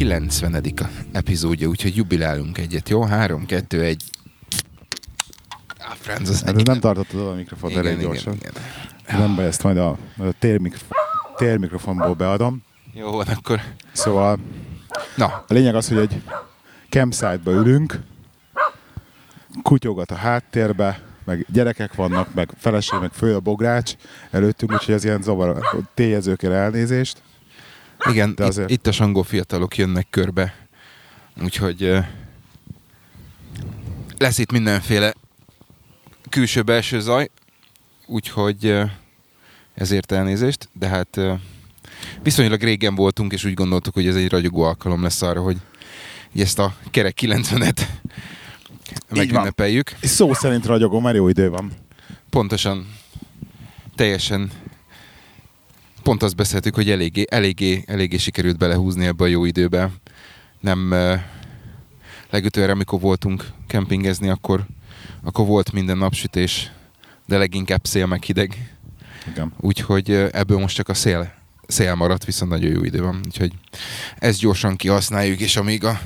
90. epizódja, úgyhogy jubilálunk egyet, jó? 3, 2, 1. Á, Franz, az Hát ez nem tartottad a mikrofont igen, elég igen, gyorsan. igen. Nem baj, ezt majd a, a térmik, térmikrofonból beadom. Jó van, akkor... Szóval Na, a lényeg az, hogy egy campsite-ba ülünk, kutyogat a háttérbe, meg gyerekek vannak, meg feleség, meg fő a bogrács előttünk, úgyhogy ez ilyen zavar, tényezőkére elnézést. Igen, De itt, azért- itt a sangó fiatalok jönnek körbe, úgyhogy lesz itt mindenféle külső-belső zaj, úgyhogy ezért elnézést, de hát viszonylag régen voltunk, és úgy gondoltuk, hogy ez egy ragyogó alkalom lesz arra, hogy ezt a kerek 90-et megünnepeljük. Szó szerint ragyogó, mert jó idő van. Pontosan, teljesen pont azt beszéltük, hogy eléggé, eléggé, eléggé sikerült belehúzni ebbe a jó időbe. Nem legutoljára, amikor voltunk kempingezni, akkor, akkor volt minden napsütés, de leginkább szél meg hideg. Igen. Úgyhogy ebből most csak a szél, szél maradt, viszont nagyon jó idő van. Úgyhogy ezt gyorsan kihasználjuk, és amíg a,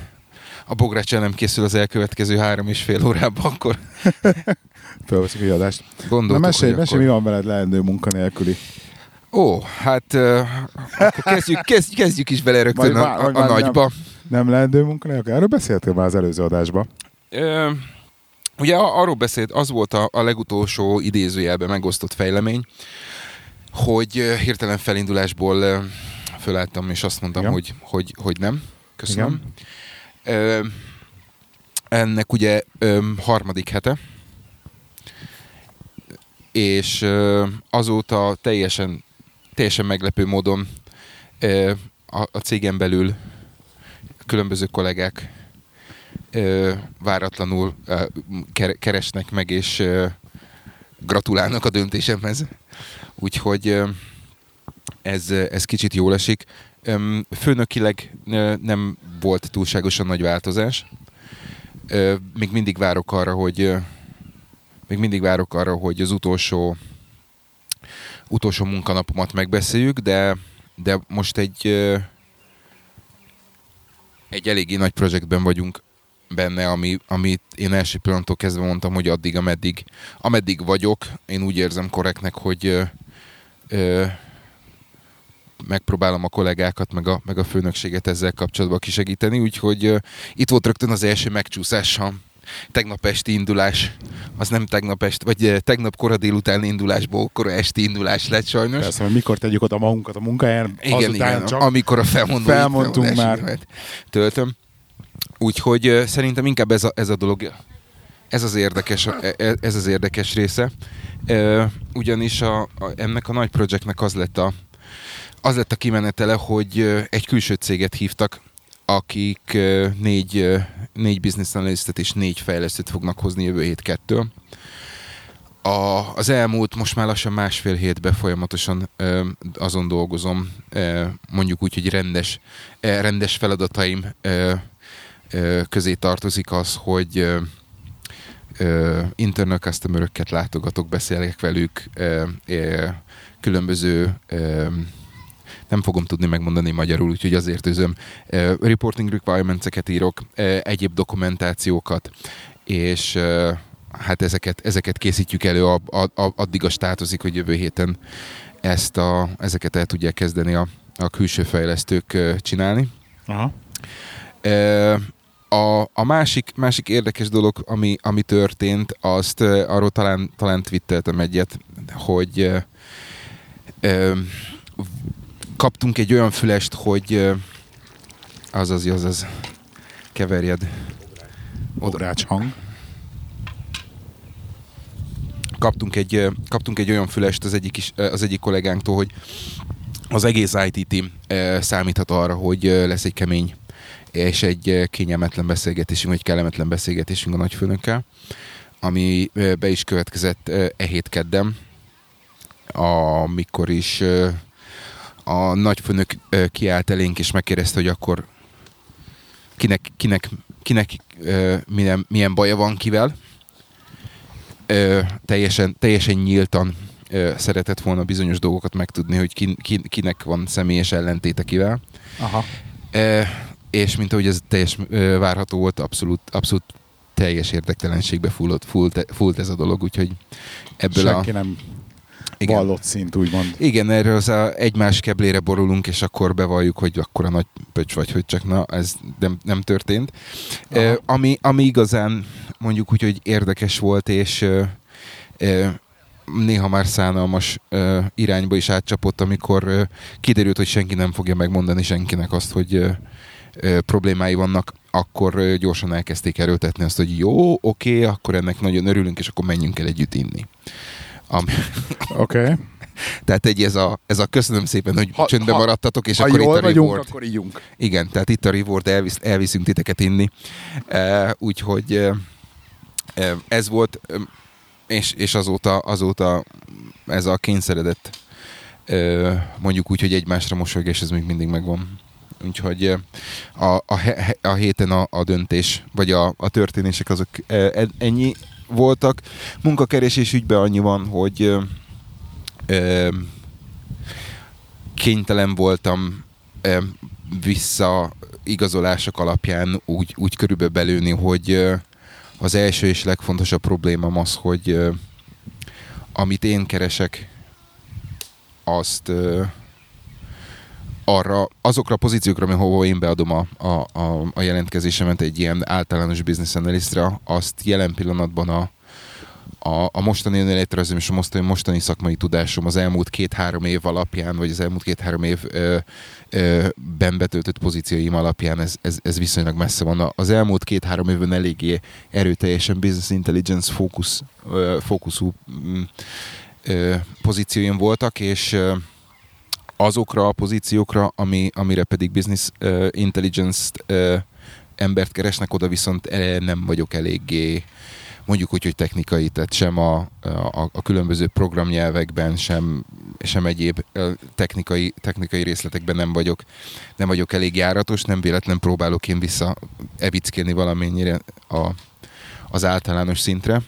a bogrács nem készül az elkövetkező három és fél órában, akkor Fölveszünk egy adást. Na gondoltuk, mesélj, hogy mesélj, akkor... mi van veled leendő munkanélküli? Ó, hát uh, akkor kezdjük, kezdjük, kezdjük is bele rögtön Vagy a, a, vagy a nagyba. Nem leendő munkanélküli? Erről beszéltél már az előző adásban. Ö, ugye arról beszélt, az volt a, a legutolsó idézőjelben megosztott fejlemény, hogy hirtelen felindulásból fölálltam, és azt mondtam, Igen. hogy, hogy, hogy nem. Köszönöm. Ö, ennek ugye ö, harmadik hete, és ö, azóta teljesen, teljesen meglepő módon a, a cégen belül különböző kollégák váratlanul keresnek meg, és gratulálnak a döntésemhez. Úgyhogy ez, ez kicsit jól esik. Főnökileg nem volt túlságosan nagy változás. Még mindig várok arra, hogy még mindig várok arra, hogy az utolsó utolsó munkanapomat megbeszéljük, de, de most egy egy eléggé nagy projektben vagyunk benne, ami, amit én első pillanattól kezdve mondtam, hogy addig, ameddig, ameddig vagyok, én úgy érzem korrektnek, hogy ö, ö, megpróbálom a kollégákat, meg a, meg a főnökséget ezzel kapcsolatban kisegíteni, úgyhogy ö, itt volt rögtön az első megcsúszása. Tegnap esti indulás, az nem tegnap est, vagy ö, tegnap kora délután indulásból kora esti indulás lett sajnos. Persze, hogy mikor tegyük oda magunkat a munkahelyen, Igen, azután igen, csak amikor a felmondó Felmondtunk már. töltöm. Úgyhogy ö, szerintem inkább ez a, ez a dolog, ez az érdekes, e- e- ez az érdekes része. Ö, Ugyanis a, a, ennek a nagy projektnek az lett a, az lett a kimenetele, hogy egy külső céget hívtak, akik négy, négy business analystet és négy fejlesztőt fognak hozni jövő hét kettől. A, az elmúlt most már lassan másfél hétben folyamatosan ö, azon dolgozom, ö, mondjuk úgy, hogy rendes, ö, rendes feladataim ö, ö, közé tartozik az, hogy ö, ö, internal customer-öket látogatok, beszélek velük, ö, ö, különböző ö, nem fogom tudni megmondani magyarul, úgyhogy azért üzöm. Reporting requirements-eket írok, egyéb dokumentációkat, és hát ezeket, ezeket készítjük elő, a, a, a, addig a státuszik, hogy jövő héten ezt a, ezeket el tudják kezdeni a, a külső fejlesztők csinálni. Aha. Ö, A, a másik, másik érdekes dolog, ami, ami történt, azt arról talán, talán twitteltem egyet, hogy ö, kaptunk egy olyan fülest, hogy ö, azaz, azaz, keverjed. Odrács hang. kaptunk egy, kaptunk egy olyan fülest az egyik, is, az egyik kollégánktól, hogy az egész IT team számíthat arra, hogy lesz egy kemény és egy kényelmetlen beszélgetésünk, vagy kellemetlen beszélgetésünk a nagyfőnökkel, ami be is következett e hét kedden, amikor is a nagyfőnök kiállt elénk, és megkérdezte, hogy akkor kinek, kinek, kinek milyen, milyen baja van kivel, teljesen, teljesen nyíltan szeretett volna bizonyos dolgokat megtudni, hogy ki, ki, kinek van személyes ellentéte kivel. Aha. És mint ahogy ez teljes várható volt, abszolút, abszolút teljes érdektelenségbe fullott, fullt, fullt ez a dolog, úgyhogy ebből Senki a... nem Igen. vallott szint, úgymond. Igen, erről az a egymás keblére borulunk, és akkor bevalljuk, hogy akkor a nagy pöcs vagy, hogy csak na, ez nem, nem történt. Aha. Uh, ami, ami igazán mondjuk úgy, hogy érdekes volt, és uh, uh, néha már szánalmas uh, irányba is átcsapott, amikor uh, kiderült, hogy senki nem fogja megmondani senkinek azt, hogy uh, uh, problémái vannak, akkor uh, gyorsan elkezdték erőltetni azt, hogy jó, oké, akkor ennek nagyon örülünk, és akkor menjünk el együtt inni. Oké. Okay. tehát egy ez a, ez a köszönöm szépen, hogy Ha- csöndben ha- maradtatok, és Ha akkor itt jól a vagyunk, reward. akkor ígyunk. Igen, tehát itt a reward, elvisz, elviszünk titeket inni. E, úgyhogy e, ez volt, és, és azóta, azóta ez a kényszeredett e, mondjuk úgy, hogy egymásra mosolygás, ez még mindig megvan. Úgyhogy a, a, a héten a, a döntés, vagy a, a történések azok ennyi voltak. Munkakeresés ügyben annyi van, hogy e, kénytelen voltam e, visszaigazolások alapján úgy, úgy körülbelül belőni, hogy e, az első és legfontosabb problémám az, hogy e, amit én keresek, azt e, arra, azokra a pozíciókra, ahol én beadom a, a, a, a jelentkezésemet egy ilyen általános business analistra, azt jelen pillanatban a, a, a mostani önéletrajzom és a mostani, mostani szakmai tudásom az elmúlt két-három év alapján, vagy az elmúlt két-három év ö, ö, ben betöltött pozícióim alapján ez, ez, ez viszonylag messze van. Az elmúlt két-három évben eléggé erőteljesen business intelligence fókusz, ö, fókuszú mm, ö, pozícióim voltak, és ö, azokra a pozíciókra, ami, amire pedig business uh, intelligence uh, embert keresnek, oda viszont nem vagyok eléggé mondjuk úgy, hogy technikai, tehát sem a, a, a különböző programnyelvekben, sem, sem egyéb technikai, technikai részletekben nem vagyok, nem vagyok elég járatos, nem véletlen próbálok én vissza evickélni valamennyire a, az általános szintre.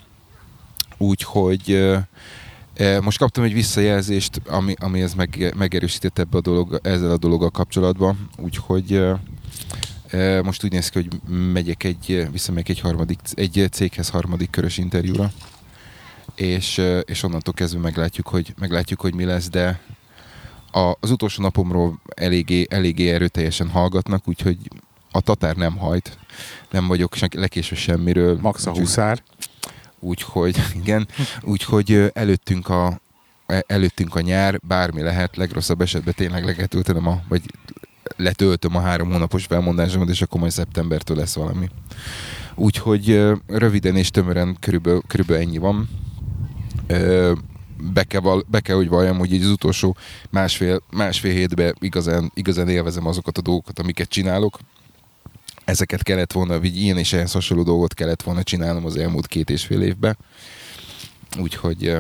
Úgyhogy most kaptam egy visszajelzést, ami, ami ez meg, megerősített ebbe a dolog, ezzel a dologgal kapcsolatban, úgyhogy most úgy néz ki, hogy megyek egy, visszamegyek egy, harmadik, egy céghez harmadik körös interjúra, és, és onnantól kezdve meglátjuk, hogy, meglátjuk, hogy mi lesz, de a, az utolsó napomról eléggé, eléggé erőteljesen hallgatnak, úgyhogy a tatár nem hajt, nem vagyok se, lekésve semmiről. Max a huszár. Úgyhogy, igen, úgyhogy előttünk a, e- előttünk a nyár, bármi lehet, legrosszabb esetben tényleg legetöltenem a, vagy letöltöm a három hónapos felmondásomat, és akkor majd szeptembertől lesz valami. Úgyhogy röviden és tömören körülbelül, körülbelül ennyi van. Be kell, val- be kell, hogy valljam, hogy így az utolsó másfél, másfél hétben igazán, igazán élvezem azokat a dolgokat, amiket csinálok. Ezeket kellett volna, vagy ilyen és ehhez hasonló dolgot kellett volna csinálnom az elmúlt két és fél évben. Úgyhogy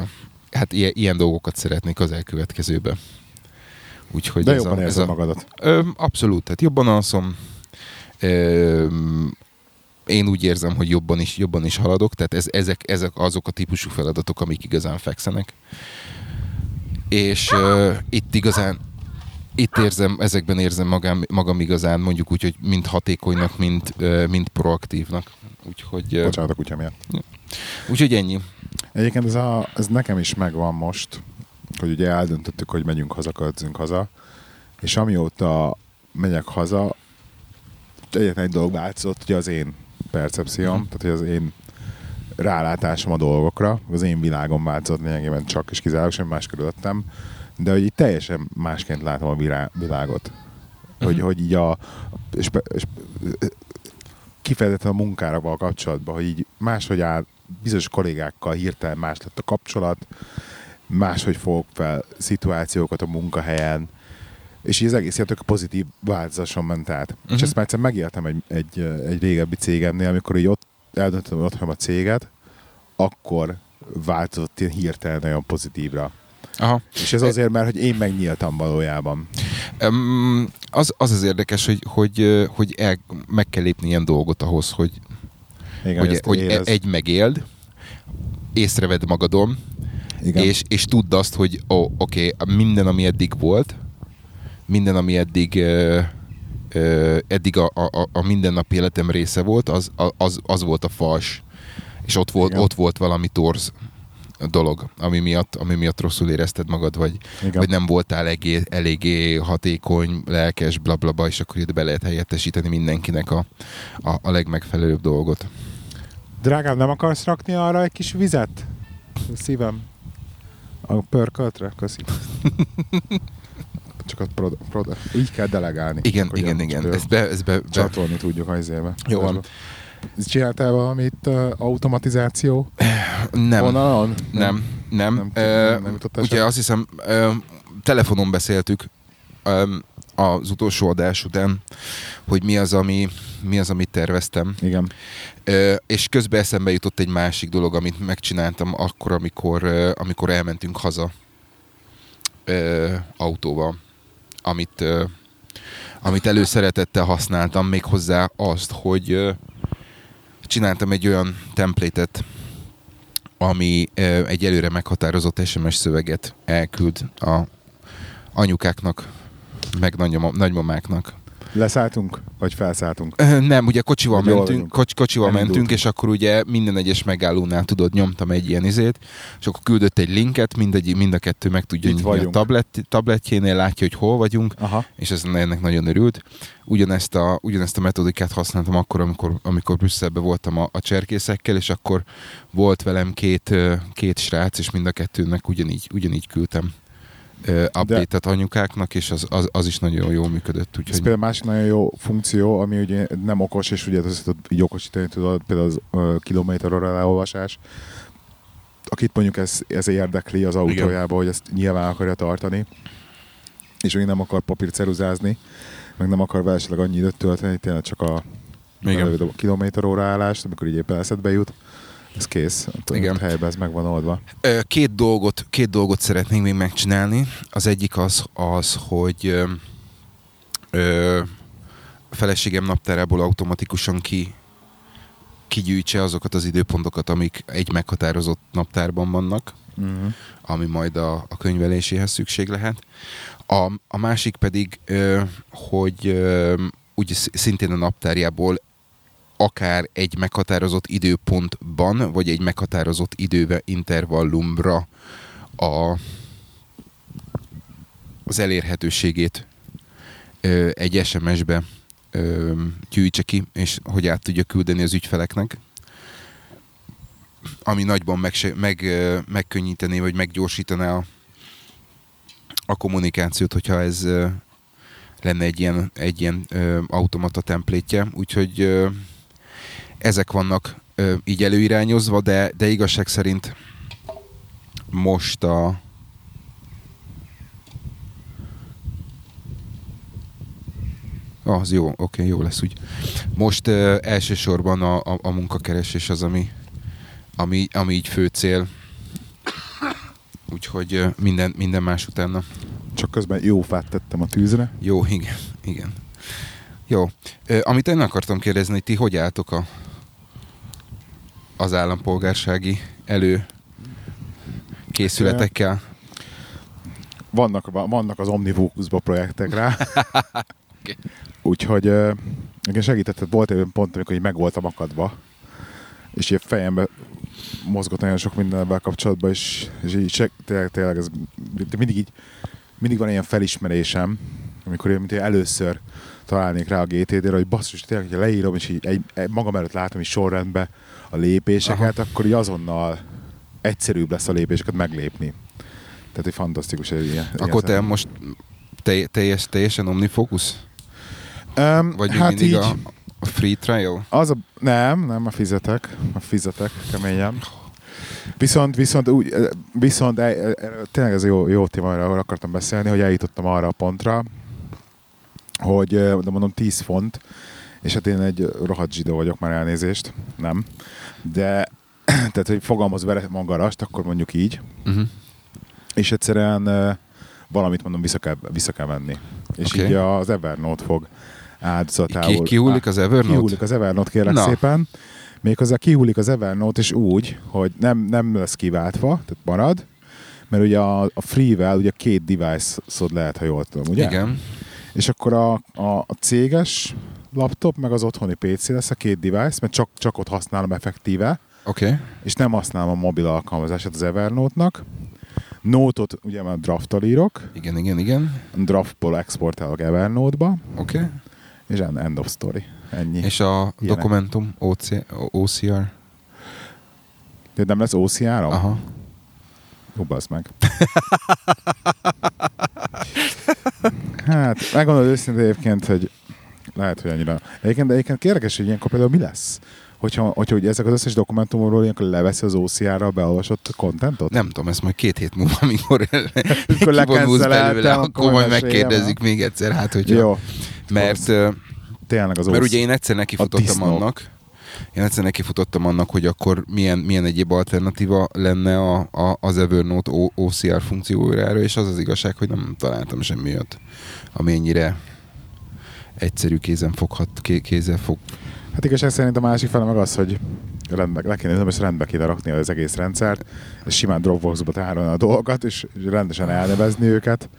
hát ilyen, ilyen dolgokat szeretnék az elkövetkezőben. Úgyhogy De ez jobban a, ez a, magadat. Ö, abszolút, tehát jobban alszom. Ö, én úgy érzem, hogy jobban is, jobban is haladok, tehát ez, ezek, ezek azok a típusú feladatok, amik igazán fekszenek. És ö, itt igazán, itt érzem, ezekben érzem magam, magam igazán, mondjuk úgy, hogy mind hatékonynak, mind, mind proaktívnak. Úgyhogy, Bocsánat a kutya miatt. úgyhogy ennyi. Egyébként ez, a, ez nekem is megvan most, hogy ugye eldöntöttük, hogy megyünk haza, költözünk haza, és amióta megyek haza, egyetlen egy dolog változott, ugye az én percepcióm, Mhm. tehát hogy az én rálátásom a dolgokra, az én világom változott lényegében csak és kizárólag semmi más körülöttem, de hogy így teljesen másként látom a virá- világot. Hogy, Mhm. hogy így a, és, és kifejezetten a munkára való kapcsolatban, hogy így máshogy áll, bizonyos kollégákkal hirtelen más lett a kapcsolat, máshogy fogok fel szituációkat a munkahelyen, és így az egész ilyen tök pozitív változáson ment át. Uh-huh. És Mhm. ezt már egyszer megéltem egy, egy, egy régebbi cégemnél, amikor így ott eldöntöttem, hogy ott a céget, akkor változott ilyen hirtelen nagyon pozitívra. Aha. És ez azért, mert hogy én megnyíltam valójában. Um, az, az az érdekes, hogy, hogy, hogy el, meg kell lépni ilyen dolgot ahhoz, hogy, Igen, hogy, hogy érez. egy megéld, észrevedd magadon, Igen. és, és tudd azt, hogy ó, oké, okay, minden, ami eddig volt, minden, ami eddig, uh, ö, eddig a, a, a mindennapi életem része volt, az, az, az volt a fals. És ott volt, Igen. ott volt valami torz dolog, ami miatt, ami miatt rosszul érezted magad, vagy, Igen. vagy nem voltál eléggé, eléggé hatékony, lelkes, bla, bla, bla, és akkor itt be lehet helyettesíteni mindenkinek a, a, a legmegfelelőbb dolgot. Drágám, nem akarsz rakni arra egy kis vizet? Szívem. A pörköltre? Köszi. Csak a prod, prod, így kell delegálni. Igen, igen, a- igen. Ezt be, ezt be, be, Csatolni tudjuk az éve. Jó van. Csináltál valamit uh, automatizáció? nem. Vonalon? Nem, nem. Nem, nem, nem jutottál ugye azt hiszem, ö, telefonon beszéltük ö, az utolsó adás után, hogy mi az, ami, mi az, amit terveztem. Igen. Ö, és közben eszembe jutott egy másik dolog, amit megcsináltam akkor, amikor, ö, amikor elmentünk haza ö, autóval, amit, ö, amit előszeretettel használtam, még hozzá azt, hogy ö, csináltam egy olyan templétet, ami egy előre meghatározott SMS szöveget elküld a anyukáknak, meg nagymama, nagymamáknak. Leszálltunk? Vagy felszálltunk? Nem, ugye kocsival jól mentünk, kocs, kocsival Elindultunk. mentünk, és akkor ugye minden egyes megállónál tudod, nyomtam egy ilyen izét, és akkor küldött egy linket, mindegy, mind a kettő meg tudja Itt nyitni a tablet, tabletjénél, látja, hogy hol vagyunk, Aha. és ez ennek nagyon örült. Ugyanezt a, ugyanezt a metodikát használtam akkor, amikor, amikor Brüsszelben voltam a, a cserkészekkel, és akkor volt velem két, két srác, és mind a kettőnek ugyanígy, ugyanígy küldtem update-et anyukáknak, és az, az, az is nagyon jól működött. Ez Úgyhogy például másik nagyon jó funkció, ami ugye nem okos, és ugye ezt így okosítani tudod, például az ö, kilométer óra leolvasás. Akit mondjuk ez, ez érdekli az autójába, hogy ezt nyilván akarja tartani, és még nem akar papírceruzázni, meg nem akar vele esetleg annyi időt tölteni, tényleg csak a, Igen. a kilométer óra állást, amikor így éppen eszedbe jut, ez kész. Ott, Igen. helyben ez meg van oldva. Két dolgot, két dolgot szeretnénk még megcsinálni. Az egyik az, az hogy ö, ö, a feleségem naptárából automatikusan ki, kigyűjtse azokat az időpontokat, amik egy meghatározott naptárban vannak, Uh-huh. ami majd a, a könyveléséhez szükség lehet. A, a másik pedig, ö, hogy ö, sz- szintén a naptárjából akár egy meghatározott időpontban, vagy egy meghatározott időbe intervallumra a, az elérhetőségét ö, egy SMS-be ö, gyűjtse ki, és hogy át tudja küldeni az ügyfeleknek ami nagyban meg, meg, ö, megkönnyítené, vagy meggyorsítaná a, a kommunikációt, hogyha ez ö, lenne egy ilyen, egy ilyen ö, automata templétje. Úgyhogy ö, ezek vannak ö, így előirányozva, de, de igazság szerint most a az jó, oké, jó lesz úgy. Most ö, elsősorban a, a, a munkakeresés az, ami, ami, ami így fő cél. Úgyhogy ö, minden, minden más utána. Csak közben jó fát tettem a tűzre. Jó, igen, igen. Jó. Ö, amit én akartam kérdezni, hogy ti hogy álltok a, az állampolgársági elő készületekkel? Vannak, vannak az Omnifocusba projektek rá. Oké. Úgyhogy nekem segített, volt egy pont, amikor így meg voltam akadva, és így fejembe mozgott nagyon sok mindenvel kapcsolatban, és, és így seg, tényleg, tényleg ez mindig így, mindig van ilyen felismerésem, amikor én mint én először találnék rá a GTD-re, hogy basszus, tényleg, hogyha leírom, és így egy, egy, magam előtt látom is sorrendbe a lépéseket, Aha. akkor így azonnal egyszerűbb lesz a lépéseket meglépni. Tehát egy fantasztikus egy ilyen. Akkor te most te, teljes, teljesen omnifocus? Um, Vagy hát mindig így, a, a free trial? az a, nem, nem, a fizetek, a fizetek keményen. Viszont, viszont, úgy, viszont tényleg ez jó, jó téma, ahol akartam beszélni, hogy eljutottam arra a pontra, hogy de mondom 10 font, és hát én egy rohadt zsidó vagyok, már elnézést, nem. De, tehát, hogy fogalmaz vele magarast, akkor mondjuk így, Uh-huh. és egyszerűen valamit mondom, vissza kell, vissza kell venni. És Oké. így az Evernote fog áldozatául. Ki, kihullik az Evernote? Kihullik az Evernote, kérlek. Na. szépen. Méghozzá kihullik az Evernote, és úgy, hogy nem, nem lesz kiváltva, tehát marad, mert ugye a, a free-vel ugye két device-od lehet, ha jól tudom, ugye? Igen. És akkor a, a, a céges laptop, meg az otthoni PC lesz a két device, mert csak, csak ott használom effektíve, Oké. Okay. és nem használom a mobil alkalmazását az Evernote-nak. Note-ot ugye már draft írok, Igen, igen, igen. draftból exportálok Evernote-ba, Oké. Okay. és en- end of story. Ennyi. És a Ilyenek. dokumentum OC, OCR? De nem lesz OCR-om? Aha. Jó, meg. hát, megmondod őszintén egyébként, hogy lehet, hogy annyira. Egyébként, de egyébként érdekes, hogy ilyenkor például mi lesz? Hogyha, hogyha ugye ezek az összes dokumentumról ilyenkor leveszi az OCR-ra beolvasott kontentot? Nem tudom, ezt majd két hét múlva, amikor lecanceleltem, belőle, akkor majd megkérdezik még egyszer, hát hogy Jó, Mert, ö, tényleg az mert ugye én egyszer nekifutottam annak, én egyszer nekifutottam annak, hogy akkor milyen, milyen egyéb alternatíva lenne a, a, az Evernote OCR funkciójára, és az az igazság, hogy nem találtam semmi olyat, ami ennyire egyszerű kézen foghat, ké, kézzel fog. Hát igazság szerint a másik fele meg az, hogy rendbe, le kéne, és rendbe kéne rakni az egész rendszert, és simán Dropboxba tárolni a dolgokat, és rendesen elnevezni őket,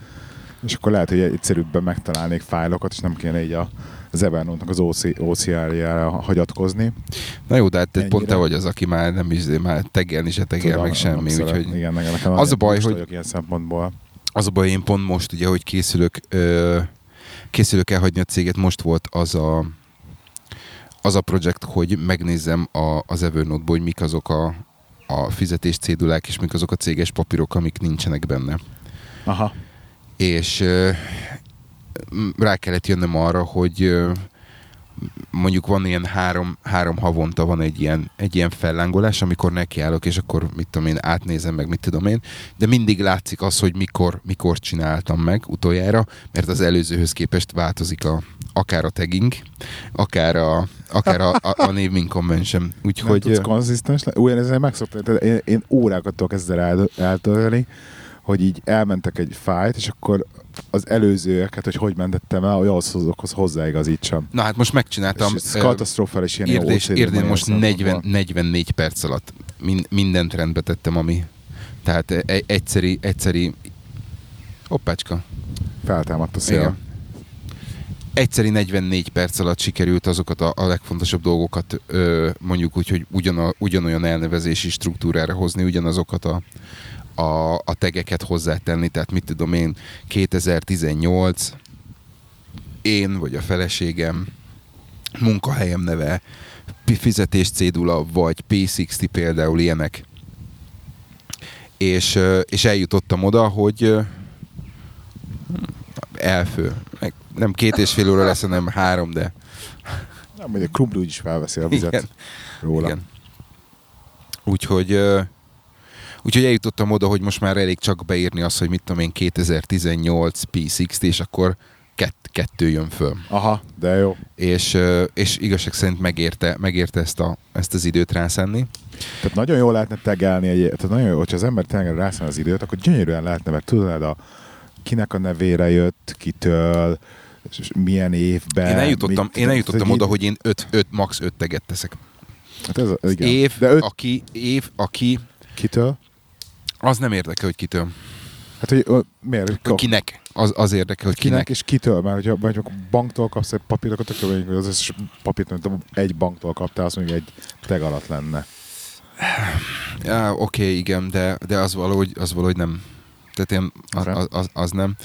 és akkor lehet, hogy egyszerűbben megtalálnék fájlokat, és nem kéne így a, az Evernote-nak az OC, OCR-jára hagyatkozni. Na jó, de hát te- pont Ennyire. te vagy az, aki már nem is, már tegelni se tegel, Tudom, meg semmi, úgyhogy Igen, nekem, Az a baj, hogy- ilyen szempontból. az a baj, én pont most ugye, hogy készülök, ö, készülök elhagyni a céget, most volt az a az a projekt, hogy megnézzem a, az Evernote-ból, hogy mik azok a, a fizetés cédulák, és mik azok a céges papírok, amik nincsenek benne. Aha. És ö, rá kellett jönnöm arra, hogy ö, mondjuk van ilyen három, három havonta van egy ilyen, egy ilyen fellángolás, amikor nekiállok, és akkor mit tudom én, átnézem meg, mit tudom én, de mindig látszik az, hogy mikor, mikor csináltam meg utoljára, mert az előzőhöz képest változik a, akár a tagging, akár a, akár a, a, a naming convention. Nem Úgyhogy tudsz ö, konzisztens lenni? Úgy, én ezzel megszoktam. Tehát Én, én órákat tudok ezzel el, eltölteni, hogy így elmentek egy fájt, és akkor az előzőeket, hogy hogy mentettem el, hogy ahhoz azokhoz hozzáigazítsam. na hát most megcsináltam. és ez katasztrofális ilyen Érdés, érdén most 40, szempontból. 44 perc alatt min, mindent rendbe tettem, ami tehát e- egyszeri, egyszeri hoppácska, Feltámadt a szél. igen. Egyszeri 44 perc alatt sikerült azokat a, a legfontosabb dolgokat ö, mondjuk úgy, hogy ugyana, ugyanolyan elnevezési struktúrára hozni, ugyanazokat a, a, a tegeket hozzátenni, tehát mit tudom én, 2018, én vagy a feleségem, munkahelyem neve, fizetés cédula, vagy P60 például ilyenek. És, és eljutottam oda, hogy elfő. Meg Nem két és fél óra lesz, hanem három, de Nem, hogy a krumpli úgyis felveszi a vizet Igen. róla. igen. Úgyhogy, úgyhogy eljutottam oda, hogy most már elég csak beírni azt, hogy mit tudom én, 2018 P60, és akkor kett, kettő jön föl. Aha, de jó. És, és igazság szerint megérte, megérte ezt, a, ezt az időt rászenni. Tehát nagyon jól lehetne tegelni egy, tehát nagyon jó, hogyha az ember tényleg rászán az időt, akkor gyönyörűen lehetne, mert tudod, a, kinek a nevére jött, kitől, és milyen évben. Én eljutottam, mit- én eljutottam oda, hogy én öt, öt, max. öt teget teszek. Hát ez, igen. Év, De öt aki, év, aki, kitől? Az nem érdekel, hogy kitől. Hát, hogy ö, miért? Hogy kinek. Az, az érdekel, hogy kinek, kinek. és kitől? Mert hogyha, hogyha banktól kapsz egy papírokat, akkor mondjuk az összes papírt, amit egy banktól kaptál, az mondjuk egy tag alatt lenne. Ja, Oké, okay, igen, de, de az, valahogy, az valahogy nem. Tehát én, az, Nem? az, az, nem.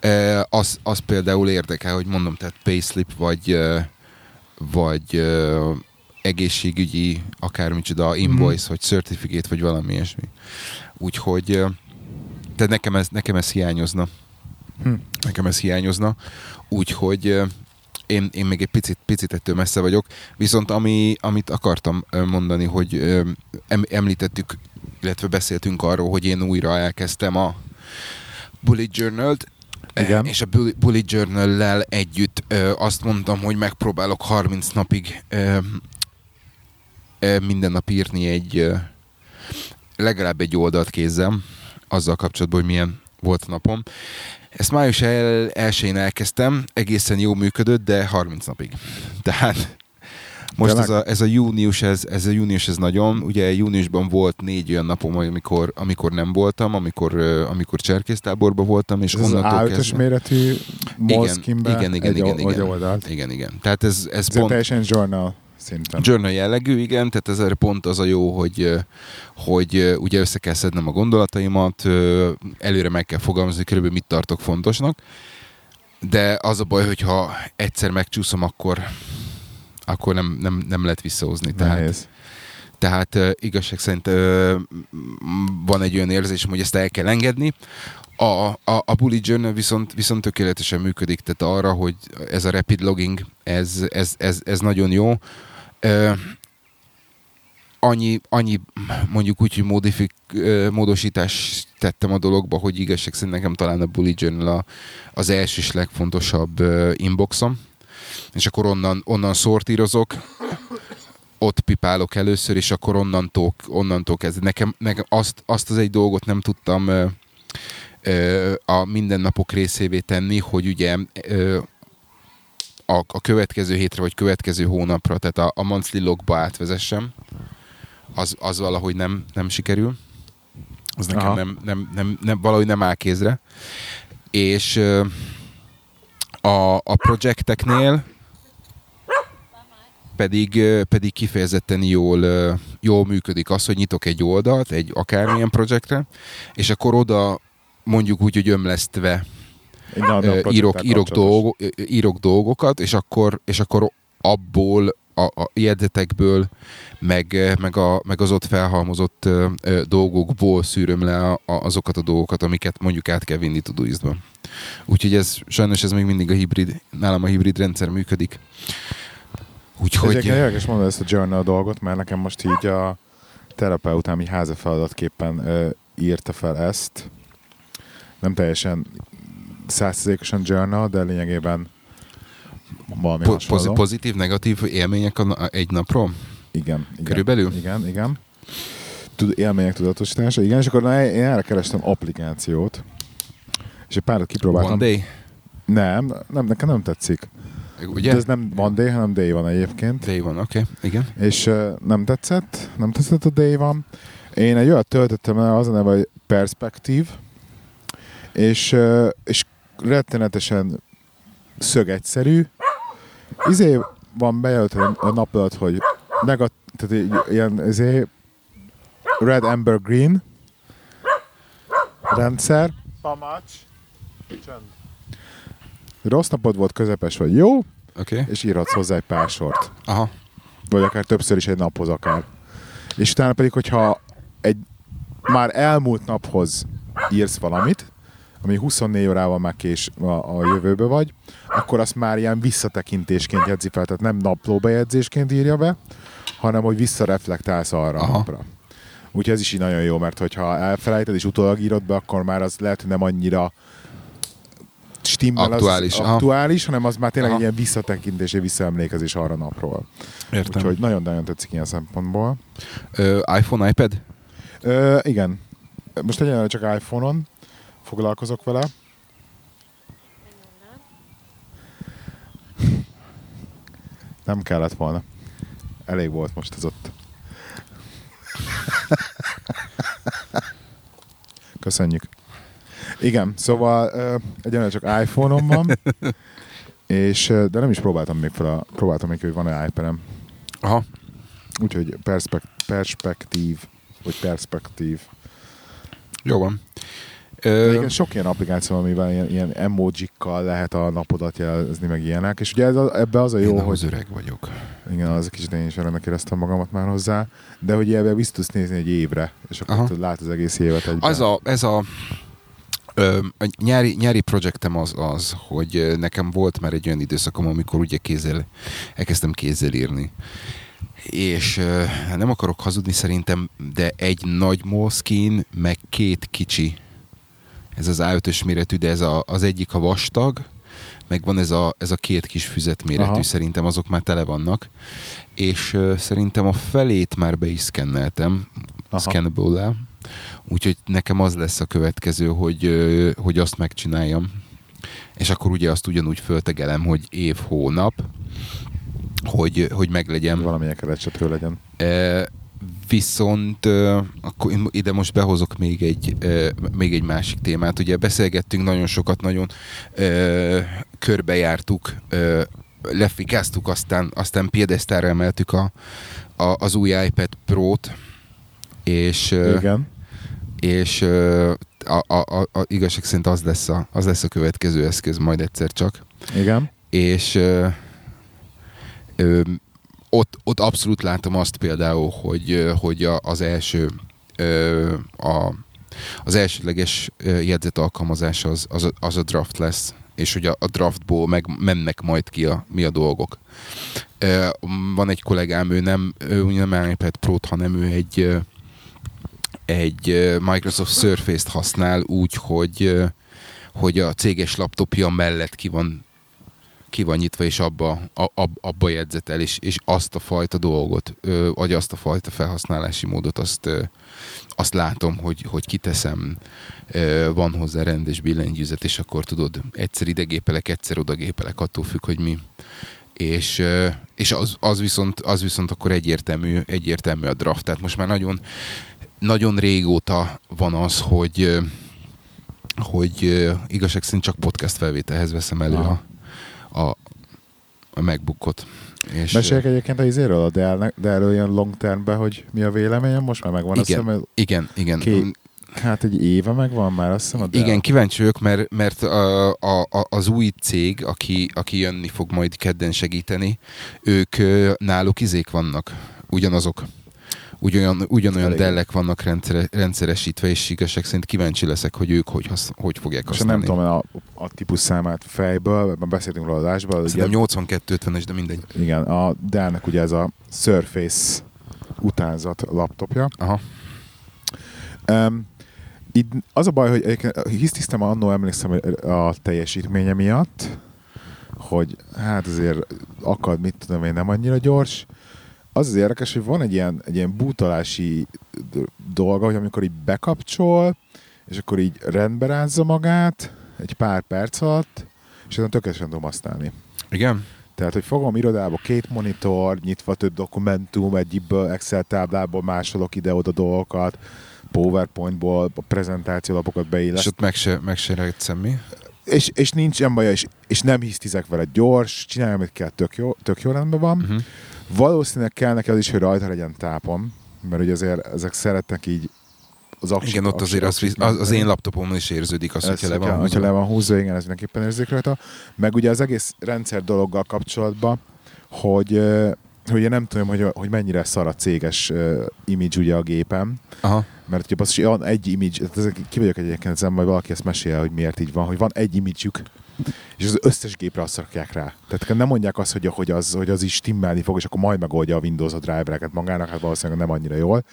E, az, az például érdekel, hogy mondom, tehát payslip, vagy, vagy egészségügyi, akármicsoda, invoice, vagy certificate, vagy valami ilyesmi. Úgyhogy tehát nekem ez, nekem ez hiányozna. Hm. Nekem ez hiányozna. Úgyhogy én, én még egy picit, picit ettől messze vagyok. Viszont ami, amit akartam mondani, hogy említettük, illetve beszéltünk arról, hogy én újra elkezdtem a Bullet Journal-t, Igen. és a Bullet Journal-lel együtt ö, azt mondtam, hogy megpróbálok 30 napig ö, ö, minden nap írni egy ö, legalább egy oldalt kézzem azzal kapcsolatban, hogy milyen volt a napom. Ezt május el, elsőjén elkezdtem, egészen jó működött, de 30 napig. Tehát Most ez a, ez a június, ez, ez a június, ez nagyon, ugye júniusban volt négy olyan napom, amikor, amikor nem voltam, amikor, amikor cserkésztáborban voltam, és ez az onnantól A5-ös kezdve... méretű igen, igen, igen, egy igen. oldalt. Igen, igen. Tehát ez, ez Ez pont... teljesen journal szinten. Journal jellegű, igen, tehát ez erre pont az a jó, hogy, hogy ugye össze kell szednem a gondolataimat, előre meg kell fogalmazni, körülbelül mit tartok fontosnak, de az a baj, hogyha egyszer megcsúszom, akkor akkor nem, nem, nem lehet visszahozni. Tehát, Nehéz. tehát igazság szerint van egy olyan érzésem, hogy ezt el kell engedni. A, a, a Bullet Journal viszont, viszont tökéletesen működik, tehát arra, hogy ez a rapid logging, ez, ez, ez, ez nagyon jó. Uh, annyi, annyi mondjuk úgy, hogy modifik, ö, módosítást tettem a dologba, hogy igazság szerint nekem talán a Bullet Journal a, az első és legfontosabb ö, inboxom, és akkor onnan, onnan szortírozok, ott pipálok először, és akkor onnantól, onnantól kezdve. Nekem, nekem azt, azt az egy dolgot nem tudtam ö, ö, a mindennapok részévé tenni, hogy ugye ö, a, a következő hétre, vagy következő hónapra, tehát a, a monthly logba átvezessem, az, az valahogy nem, nem sikerül. Az nekem Aha. nem, nem, nem, nem, valahogy nem áll kézre. És a, a projekteknél pedig, pedig kifejezetten jól, jól működik az, hogy nyitok egy oldalt, egy akármilyen projektre, és akkor oda mondjuk úgy, hogy ömlesztve írok, írok, dolgo, írok dolgokat, és akkor, és akkor abból a, a jegyzetekből, meg, meg, a, meg az ott felhalmozott ö, ö, dolgokból szűröm le a, a, azokat a dolgokat, amiket mondjuk át kell vinni Todoistba. Úgyhogy ez sajnos ez még mindig a hibrid, nálam a hibrid rendszer működik. Úgyhogy... Egyébként érdekes mondani ezt a journal dolgot, mert nekem most így a terapeutám így házi feladatképpen ö, írta fel ezt. Nem teljesen százszerzékosan journal, de lényegében valami po- hasonló. pozi- pozitív, negatív élmények a, a, egy napról? Igen, igen. Körülbelül? Igen, igen. Tud, élmények tudatosítása, igen, és akkor na, én erre kerestem applikációt, és egy párat kipróbáltam. One day? Nem, nem, nekem nem tetszik. Ugye? De ez nem van day, hanem day van egyébként. Day van, oké. Okay. Igen. És uh, nem tetszett, nem tetszett a day van. Én egy olyat töltöttem el, az a neve, hogy Perspective, és, uh, és rettenetesen szög egyszerű. Izé van bejelöltve a nap alatt, hogy negat, tehát így, ilyen izé, red, amber, green rendszer. Rossz napod volt, közepes vagy jó, Oké. Okay. és írhatsz hozzá egy pár sort. Aha. Vagy akár többször is egy naphoz akár. És utána pedig, hogyha egy már elmúlt naphoz írsz valamit, ami 24 órával már kés a, a jövőbe vagy, akkor azt már ilyen visszatekintésként jegyzi fel, tehát nem naplóbejegyzésként írja be, hanem hogy visszareflektálsz arra a Aha. napra. Úgyhogy ez is így nagyon jó, mert hogyha elfelejted és utólag írod be, akkor már az lehet, hogy nem annyira stimmel Aktuális, az aktuális, hanem az már tényleg Aha. ilyen visszatekintés, egy visszaemlékezés arra a napról. Értem. Úgyhogy nagyon-nagyon tetszik ilyen szempontból. Ö, iPhone, iPad? Ö, igen. Most egyenlően csak iPhone-on foglalkozok vele. Nem kellett volna. Elég volt most ez ott. Köszönjük. Igen, szóval egyenlően csak iPhone-on van, és, de nem is próbáltam még fel a, próbáltam még, hogy van-e iPad-em. Aha. Úgyhogy perspek- perspektív, vagy perspektív. Jó van. Ö, igen, sok ilyen applikáció, amivel ilyen, ilyen emojikkal lehet a napodat jelezni, meg ilyenek. És ugye ez a, ebbe az a jó, én hogy... öreg vagyok. Igen, az kicsit én is örömnek éreztem magamat már hozzá. De hogy ebbe tudsz nézni egy évre, és akkor tudod, lát az egész évet egyben. Az a, ez a, a nyári, nyári projektem az az, hogy nekem volt már egy olyan időszakom, amikor ugye kézzel, elkezdtem kézzel írni. És nem akarok hazudni szerintem, de egy nagy Moleskine, meg két kicsi, ez az A5-ös méretű, de ez a, az egyik a vastag, meg van ez a, ez a két kis füzetméretű, Aha. szerintem azok már tele vannak. És ö, szerintem a felét már be is szkenneltem, scannable Úgyhogy nekem az lesz a következő, hogy, ö, hogy azt megcsináljam. És akkor ugye azt ugyanúgy föltegelem, hogy év, hónap, hogy, hogy meglegyen. Valamilyen keretsető legyen. E, viszont akkor ide most behozok még egy, még egy másik témát. Ugye beszélgettünk nagyon sokat, nagyon körbejártuk, lefikáztuk, aztán, aztán piedesztára emeltük a, a, az új iPad Pro-t, és, Igen. és a, a, a, a igazság szerint az lesz, a, az lesz a következő eszköz majd egyszer csak. Igen. És ö, ö, ott, ott abszolút látom azt például, hogy, hogy a, az első a, az elsődleges jegyzet alkalmazás az, az, az a draft lesz, és hogy a, a draftból meg mennek majd ki a, mi a dolgok. Van egy kollégám, ő nem, ő nem iPad Pro-t, hanem ő egy egy Microsoft Surface-t használ úgy, hogy, hogy a céges laptopja mellett ki van, ki van nyitva, és abba, a, abba jegyzetel, és, és azt a fajta dolgot, vagy azt a fajta felhasználási módot, azt, azt látom, hogy, hogy kiteszem, van hozzá rendes billentyűzet, és akkor tudod, egyszer idegépelek, egyszer odagépelek, attól függ, hogy mi. És, és az, az, viszont, az viszont akkor egyértelmű, egyértelmű a draft. Tehát most már nagyon nagyon régóta van az, hogy hogy igazság szerint csak podcast felvételhez veszem elő a, a, a MacBookot. És Meséljek egyébként a izéről, a Dell, Dell ilyen long termbe, hogy mi a véleményem, most már megvan igen, azt hiszem, igen, igen. Ké, hát egy éve megvan már azt hiszem a Dell. Igen, kíváncsi vagyok, mert, mert a, a, a, az új cég, aki, aki jönni fog majd kedden segíteni, ők náluk izék vannak, ugyanazok ugyanolyan, ugyanolyan dellek vannak rendszere, rendszeresítve, és igazság szerint kíváncsi leszek, hogy ők hogy, hasz, hogy fogják használni. És nem tudom a, a típus számát fejből, beszéltünk róla adásban. Szerintem 82-50-es, de mindegy. Igen, a Dell-nek ugye ez a Surface utánzat laptopja. Aha. Um, itt az a baj, hogy hisztisztem annó emlékszem a teljesítménye miatt, hogy hát azért akad, mit tudom én, nem annyira gyors, az az érdekes, hogy van egy ilyen, egy ilyen bútolási dolga, hogy amikor így bekapcsol, és akkor így rendbe rázza magát egy pár perc alatt, és ezen tökéletesen tudom használni. Igen? Tehát, hogy fogom irodába két monitor, nyitva több dokumentum, egyiből Excel táblából másolok ide-oda dolgokat, PowerPointból a prezentáció lapokat beillesztem. És ott meg se, meg se semmi? És, és nincs ilyen baj, és, és nem hisztizek vele gyors, csináljam, amit kell, tök jó, tök jó rendben van. Uh-huh. Valószínűleg kell neki az is, hogy rajta legyen tápom, mert ugye azért ezek szeretnek így az aksi, Igen, ott azért az, az, az, én laptopomon is érződik az, hogyha le van húzva. Hogyha le van húzva, igen, ez mindenképpen érzik rajta. Meg ugye az egész rendszer dologgal kapcsolatban, hogy hogy én nem tudom, hogy, hogy mennyire szar a céges uh, image ugye a gépem. Aha. Mert ugye az, van egy image, ki vagyok egyébként ezen, majd valaki ezt mesél, hogy miért így van, hogy van egy image és az összes gépre azt rakják rá. Tehát nem mondják azt, hogy, hogy, az, hogy az is stimmelni fog, és akkor majd megoldja a Windows a drivereket magának, hát valószínűleg nem annyira jól.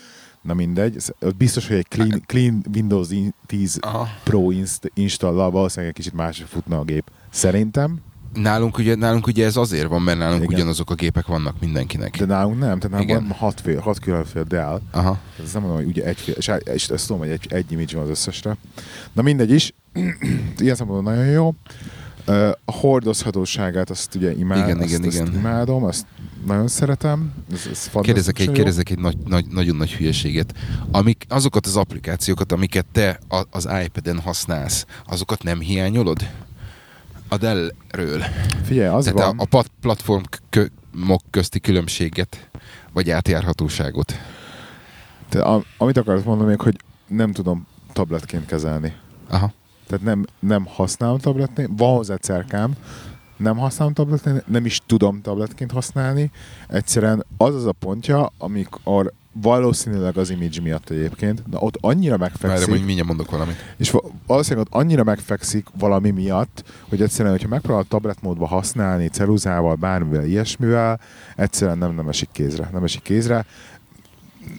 Na mindegy, biztos, hogy egy clean, clean Windows 10 Aha. Pro inst- installal valószínűleg egy kicsit más futna a gép. Szerintem, Nálunk ugye, nálunk ugye ez azért van, mert nálunk Igen. ugyanazok a gépek vannak mindenkinek. De nálunk nem, tehát nálunk Igen. van hat, fél, hat különféle Dell. Aha. Ez nem mondom, hogy ugye egy, és, és ezt tudom, hogy egy, egy image van az összesre. Na mindegy is, ilyen szempontból nagyon jó. A hordozhatóságát azt ugye imád, igen, azt, igen, azt igen. imádom, azt nagyon szeretem. Ez, ez kérdezek egy, kérdezek egy nagy, nagy, nagyon nagy hülyeséget. Amik, azokat az applikációkat, amiket te az iPad-en használsz, azokat nem hiányolod? A Dell-ről. Figyelj, az Tehát van. a, a platformok közti különbséget, vagy átjárhatóságot. Te, a, amit akarok mondani még, hogy nem tudom tabletként kezelni. Aha. Tehát nem, nem használom tabletként, van hozzá cerkám, nem használom tabletként, nem is tudom tabletként használni. Egyszerűen az az a pontja, amikor valószínűleg az image miatt egyébként, de ott annyira megfekszik. Várj, hogy mindjárt mondok valamit. És valószínűleg ott annyira megfekszik valami miatt, hogy egyszerűen, hogyha megpróbál tablet módba használni, ceruzával, bármivel, ilyesmivel, egyszerűen nem, nem esik kézre. Nem esik kézre.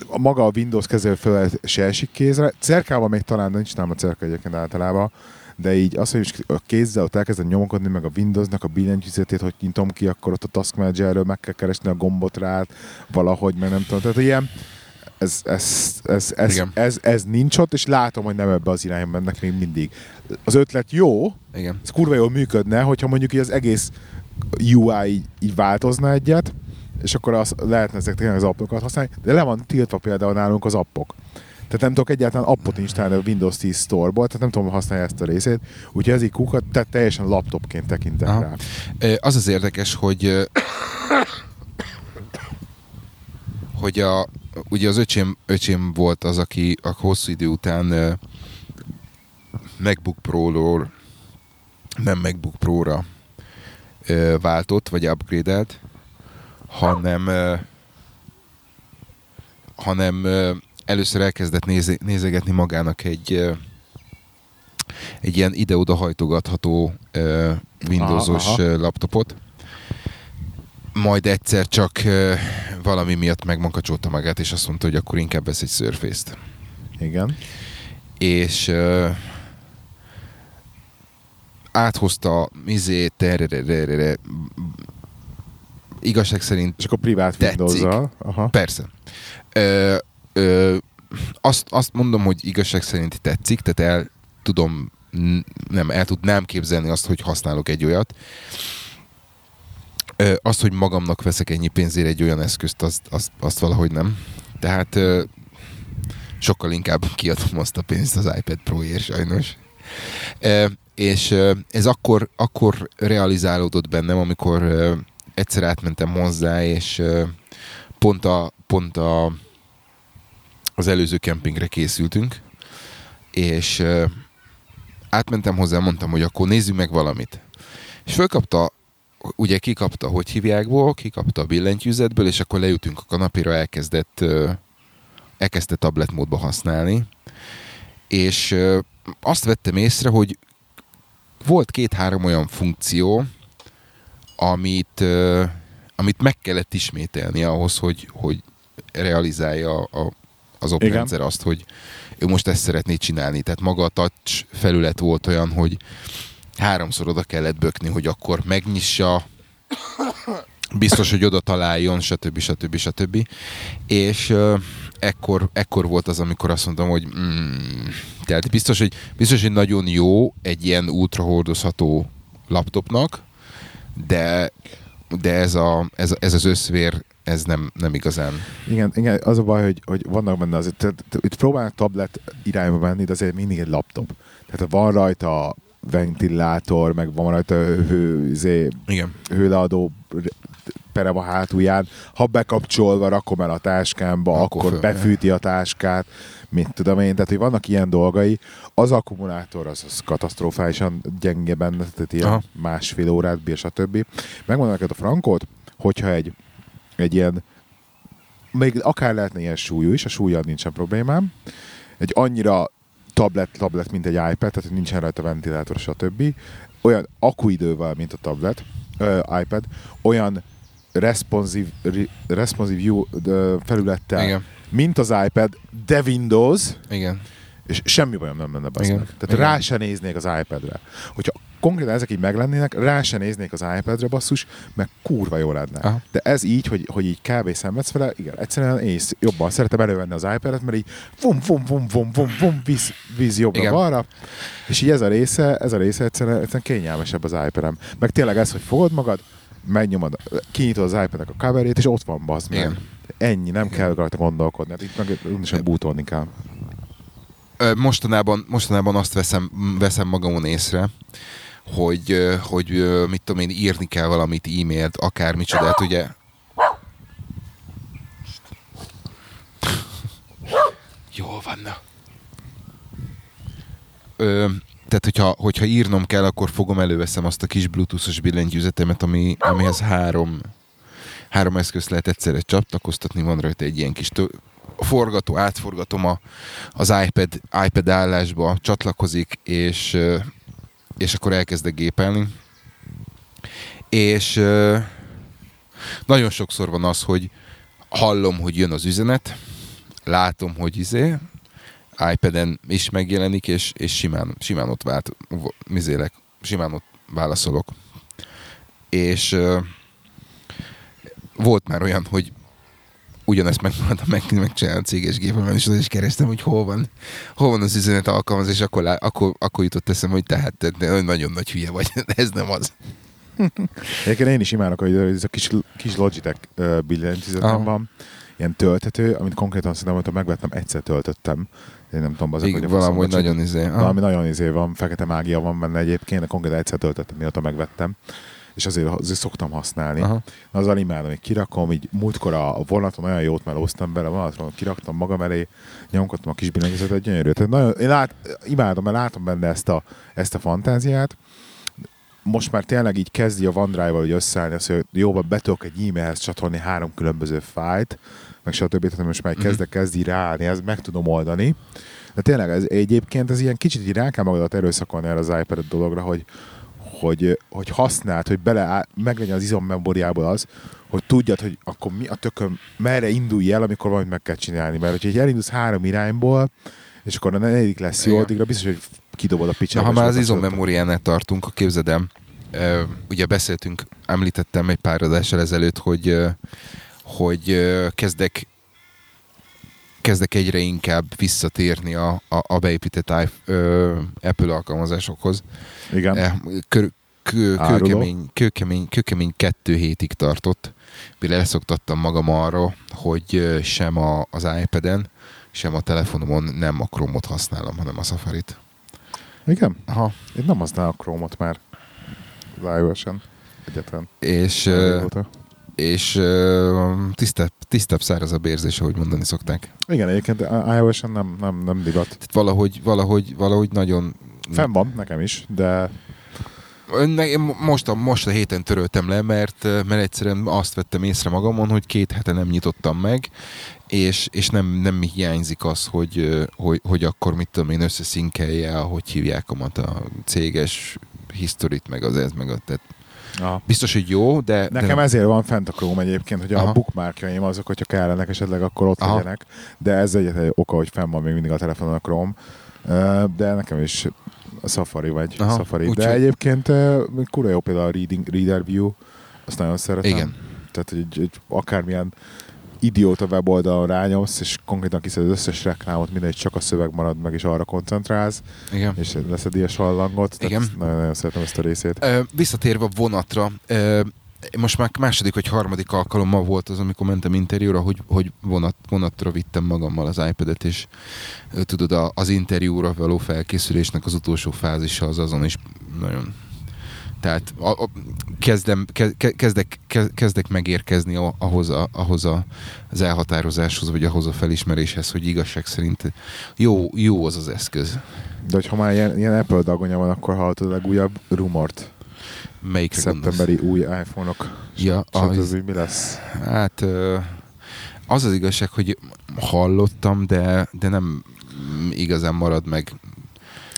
A maga a Windows kezelő se esik kézre. Cerkával még talán nincs nálam a cerka egyébként általában, de így az, hogy a kézzel ott elkezdem nyomokodni, meg a Windowsnak a billentyűzetét, hogy nyitom ki, akkor ott a Task Managerről meg kell keresni a gombot rá, valahogy, meg nem tudom. Tehát ilyen, ez, ez, ez, ez, ez, ez, ez nincs ott, és látom, hogy nem ebbe az irányba mennek még mindig. Az ötlet jó, Igen. ez kurva jól működne, hogyha mondjuk így az egész UI így, így változna egyet, és akkor az, lehetne ezek tényleg az appokat használni, de le van tiltva például nálunk az appok. Tehát nem tudok egyáltalán appot installálni a Windows 10 Store-ból, tehát nem tudom használni ezt a részét. Úgyhogy ez így kukat, tehát teljesen laptopként tekintek Aha. rá. Az az érdekes, hogy hogy a, ugye az öcsém, öcsém volt az, aki a hosszú idő után MacBook Pro-ról nem MacBook Pro-ra váltott, vagy upgrade-elt, hanem hanem először elkezdett néze, nézegetni magának egy egy ilyen ide-oda hajtogatható Windowsos Aha, aha. ö, laptopot. Majd egyszer csak valami miatt megmakacsolta magát, és azt mondta, hogy akkor inkább vesz egy Surface-t. Igen. És ö, áthozta izé, tererererere, igazság szerint És akkor privát. Windows-zal. Aha. Persze. Ö, ö, azt, azt mondom, hogy igazság szerint tetszik, tehát el tudom, nem, el tudnám képzelni azt, hogy használok egy olyat. Ö, azt, hogy magamnak veszek ennyi pénzért egy olyan eszközt, azt, azt, azt valahogy nem. Tehát ö, sokkal inkább kiadom azt a pénzt az iPad Pro-ért sajnos. Ö, és ez akkor, akkor realizálódott bennem, amikor egyszer átmentem hozzá, és pont, a, pont a, az előző kempingre készültünk, és átmentem hozzá, mondtam, hogy akkor nézzük meg valamit. És fölkapta, ugye kikapta, hogy hívjákból, kikapta a billentyűzetből, és akkor leütünk a kanapéra, elkezdett, elkezdte tablet módba használni, és azt vettem észre, hogy volt két-három olyan funkció, amit, amit meg kellett ismételni ahhoz, hogy, hogy realizálja a, az oprendszer azt, hogy ő most ezt szeretné csinálni. Tehát maga a touch felület volt olyan, hogy háromszor oda kellett bökni, hogy akkor megnyissa, biztos, hogy oda találjon, stb. stb. stb. És ekkor, ekkor volt az, amikor azt mondtam, hogy mm, tehát biztos, hogy, biztos, hogy nagyon jó egy ilyen ultrahordozható laptopnak, de, de ez, a, ez, ez az összvér, ez nem, nem igazán. Igen, igen, az a baj, hogy, hogy vannak benne azért, tehát, itt próbálnak tablet irányba menni, de azért mindig egy laptop. Tehát van rajta ventilátor, meg van rajta hő, izé, Igen. hőleadó perem a hátulján. Ha bekapcsolva rakom el a táskámba, Akkor akkor, befűti a táskát, mint tudom én, tehát hogy vannak ilyen dolgai. Az akkumulátor az, az katasztrofálisan gyenge benne, tehát ilyen Aha. Másfél órát bír, stb. Megmondom neked a frankót, hogyha egy, egy ilyen még akár lehetne ilyen súlyú is, a súlyjal nincsen problémám. Egy annyira tablet, tablet, mint egy iPad, tehát nincsen rajta ventilátor, stb. Olyan akuidővel, mint a tablet, ö, iPad, olyan responsive, re, responsive view felülettel, Igen. mint az iPad, de Windows, Igen. és semmi bajom nem lenne Igen. basznak. Tehát Igen. rá se néznék az iPad-re. Hogyha konkrétan ezek így meglennének, rá se néznék az iPad-re basszus, meg kurva jó lenne. Aha. De ez így, hogy, hogy így kb. szenvedsz vele, igen, egyszerűen én is jobban szeretem elővenni az iPad-et, mert így vum, vum, vum, vum, vum, vum, víz, víz jobbra Igen. balra, és így ez a része, ez a része egyszerűen, egyszerűen kényelmesebb az iPad-em. Meg tényleg ez, hogy fogod magad, megnyomod, kinyitod az iPad-nek a coverét, és ott van, bazd meg. Igen. Ennyi, nem kell rajta gondolkodni. Hát itt meg úgyis bútolni kell. Mostanában, mostanában azt veszem, veszem magamon észre, hogy, hogy mit tudom én, írni kell valamit, e-mailt, akármicsodát, ugye Jól van, na. Ö, tehát, hogyha, hogyha írnom kell, akkor fogom, előveszem azt a kis bluetoothos billentyűzetemet, ami, amihez három, három eszközt lehet egyszerre csatlakoztatni, van rajta egy ilyen kis tő, forgató, átforgatom a, az iPad, iPad állásba, csatlakozik, és, és akkor elkezdek gépelni. És nagyon sokszor van az, hogy hallom, hogy jön az üzenet, látom, hogy izé, iPad-en is megjelenik, és, és simán, simán ott vált, mizélek, simán ott válaszolok. És ö, volt már olyan, hogy ugyanezt megpróbáltam meg, megcsinálni a céges gépemen, és oda is kerestem, hogy hol van, hol van az üzenet alkalmazás, és akkor, akkor, akkor jutott eszem, hogy tehát te, te nagyon nagy hülye vagy, de ez nem az. Egyébként én is imádok, hogy ez a kis, kis Logitech billentyűzetem Aha. van, ilyen töltető, amit konkrétan szerintem, hogyha megvettem, egyszer töltöttem. Én nem tudom, Igen, hogy a vagy nagyon izé. Valami nagyon izé van, fekete mágia van benne egyébként, de konkrétan egyszer töltöttem, mióta megvettem. És azért, azért szoktam használni. Aha. Azzal imádom, hogy kirakom, így múltkor a a vonaton olyan jót melóztam bele, a vonaton kiraktam magam elé, nyomkodtam a kis billentyűzetet, gyönyörű. Tehát nagyon, én lát, imádom, mert látom benne ezt a, ezt a fantáziát. Most már tényleg így kezdi a OneDrive-val hogy összeállni, azt, hogy jóval be tudok egy e-mailhez csatolni három különböző fájt, meg stb. Tehát most már Mhm. kezdek kezd így ráállni, ezt meg tudom oldani. De tényleg ez egyébként ez ilyen kicsit így rá kell magadat erőszakolni erre az iPad dologra, hogy, hogy, hogy használd, hogy bele meglegyen az izommemóriából az, hogy tudjad, hogy akkor mi a tököm, merre indulj el, amikor valamit meg kell csinálni. Mert hogyha elindulsz három irányból, és akkor a negyedik lesz jó, addigra biztos, hogy kidobod a picsába. ha már az izommemóriánál tartunk, el, ö, ugye beszéltünk, említettem egy pár adással ezelőtt, hogy, hogy kezdek kezdek egyre inkább visszatérni a, a, a beépített Apple alkalmazásokhoz. Igen. Eh, Kör, kő, kőkemény, kőkemény, kőkemény kettő hétig tartott, mire leszoktattam magam arra, hogy sem a, az iPad-en, sem a telefonomon nem a Chrome-ot használom, hanem a Safari-t. Igen? Aha. Én nem használok Chrome-ot már az iOS-en egyetlen. És. És ö, tisztább, tisztább szárazabb érzés, ahogy mondani szokták. Igen, egyébként iOS-en nem, nem, nem divat. Tehát valahogy, valahogy, valahogy nagyon... Fenn van nekem is, de most a, most a héten töröltem le, mert, mert egyszerűen azt vettem észre magamon, hogy két hete nem nyitottam meg, és, és nem, nem hiányzik az, hogy, hogy, hogy akkor mit tudom én összeszinkelje, hogy hívják a céges historit, meg az ez, meg a... Tehát Aha. biztos, hogy jó, de... de Nekem nem- ezért van fent a Chrome egyébként, hogy Aha. a bookmarkjaim azok, hogyha kellenek esetleg, akkor ott Aha. legyenek. De ez egyetlen oka, hogy fenn van még mindig a telefonon a Chrome. De nekem is a Safari vagy Aha, Safari. úgyhogy- De egyébként ö, kurva jó például a Reading, Reader View, azt nagyon szeretem. Igen. Tehát, hogy, hogy akármilyen idióta weboldalon rányomsz, és konkrétan kiszed az összes reklámot, mindegy, csak a szöveg marad meg, és arra koncentrálsz, Igen. és leszedi a sallangot. Tehát Igen. Nagyon-nagyon szeretem ezt a részét. Ö, visszatérve a vonatra, ö, most már második vagy harmadik alkalommal volt az, amikor mentem interjúra, hogy, hogy vonat, vonatra vittem magammal az iPad-et, és tudod, a, az interjúra való felkészülésnek az utolsó fázisa az azon is nagyon... Tehát a, a, kezdem, ke, ke- kezdek, ke, kezdek megérkezni ahhoz, a, ahhoz a, az elhatározáshoz, vagy ahhoz a felismeréshez, hogy igazság szerint jó, jó az az eszköz. De hogyha már ilyen, ilyen Apple dagonya van, akkor hallottad a legújabb rumort. Gondolsz? Szeptemberi új iPhone-ok. Ja, az, mi lesz? Hát az az igazság, hogy hallottam, de, de nem igazán marad meg.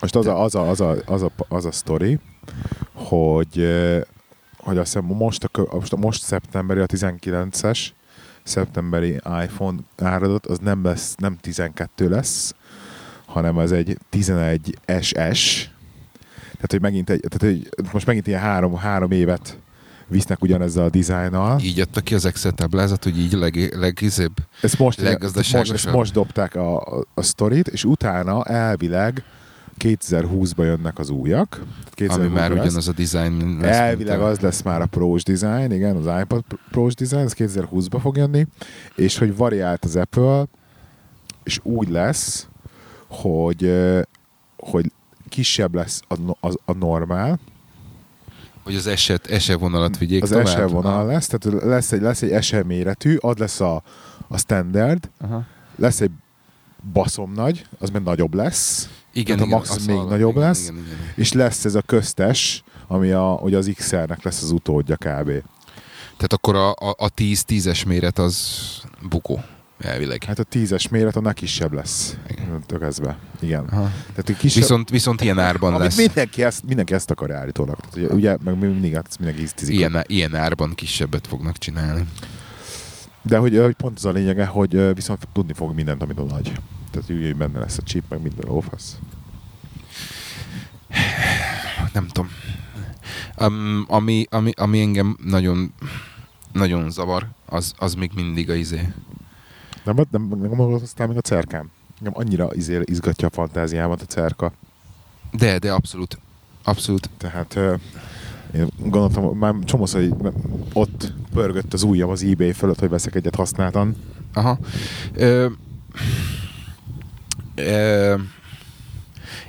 Most az a, az a, az a, az a, az a sztori, hogy, hogy azt hiszem most, a, most, most szeptemberi, a 19-es szeptemberi iPhone áradat, az nem lesz, nem 12 lesz, hanem az egy 11 SS. Tehát, hogy megint egy, tehát, hogy most megint ilyen három, három évet visznek ugyanezzel a dizájnnal. Így adta ki az Excel táblázat, hogy így leg, legizébb. Ezt most, most, most dobták a, a, a sztorit, és utána elvileg 2020-ban jönnek az újak. Tehát Ami 2020-ban már lesz. ugyanaz a design lesz. Elvileg a- az lesz már a Pros Design, igen, az iPod Pros Design, ez 2020-ba fog jönni, és hogy variált az Apple, és úgy lesz, hogy, hogy kisebb lesz a, az, a normál, Hogy az eset, eset vonalat vigyék az tovább. SE vonal lesz, tehát lesz egy, lesz egy SE méretű, az lesz a, a standard, Aha. lesz egy baszom nagy, az meg nagyobb lesz, Igen, Tehát a igen, max még hallom, nagyobb igen, lesz. Igen, igen, igen. és lesz ez a köztes, ami a, hogy az XR-nek lesz az utódja kb. Tehát akkor a, a, a 10-10-es méret az bukó, elvileg. Hát a tízes méret annál kisebb lesz. Igen. Tökezve. Igen. Aha. Tehát kisebb, Viszont, viszont ilyen árban lesz. mindenki ezt, mindenki ezt akar állítólag. Tehát, ugye, ugye, meg mindig mindenki íztizik. Ilyen, ilyen árban kisebbet fognak csinálni. De hogy, hogy pont az a lényege, hogy viszont tudni fog mindent, amit nagy. Tehát ugye benne lesz a chip, meg minden lófasz. nem tudom. Um, ami, ami, ami engem nagyon, nagyon zavar, az, az még mindig a izé. Nem, nem, nem, nem gondolkoztál még a cerkám? Engem annyira izé, izgatja a fantáziámat a cerka. De, de abszolút. Abszolút. Tehát Én gondoltam, már csomószor így ott pörgött az ujjam az eBay fölött, hogy veszek egyet használtan. Aha. Ö, ö,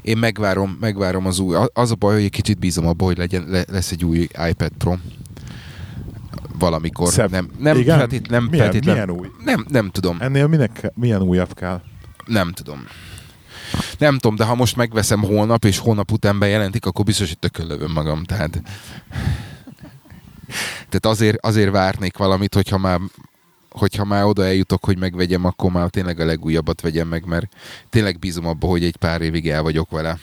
én megvárom, megvárom az új. Az a baj, hogy egy kicsit bízom abba, hogy legyen, le, lesz egy új iPad Pro valamikor. Szebb. Nem, nem, Igen? feltét, nem milyen, feltétlen. milyen új? Nem, nem tudom. Ennél minek, milyen újabb kell? Nem tudom. Nem tudom, de ha most megveszem holnap, és holnap után bejelentik, akkor biztos, hogy tökölövöm magam. Tehát, tehát azért, azért várnék valamit, hogyha már, hogyha már oda eljutok, hogy megvegyem, akkor már tényleg a legújabbat vegyem meg, mert tényleg bízom abba, hogy egy pár évig el vagyok vele.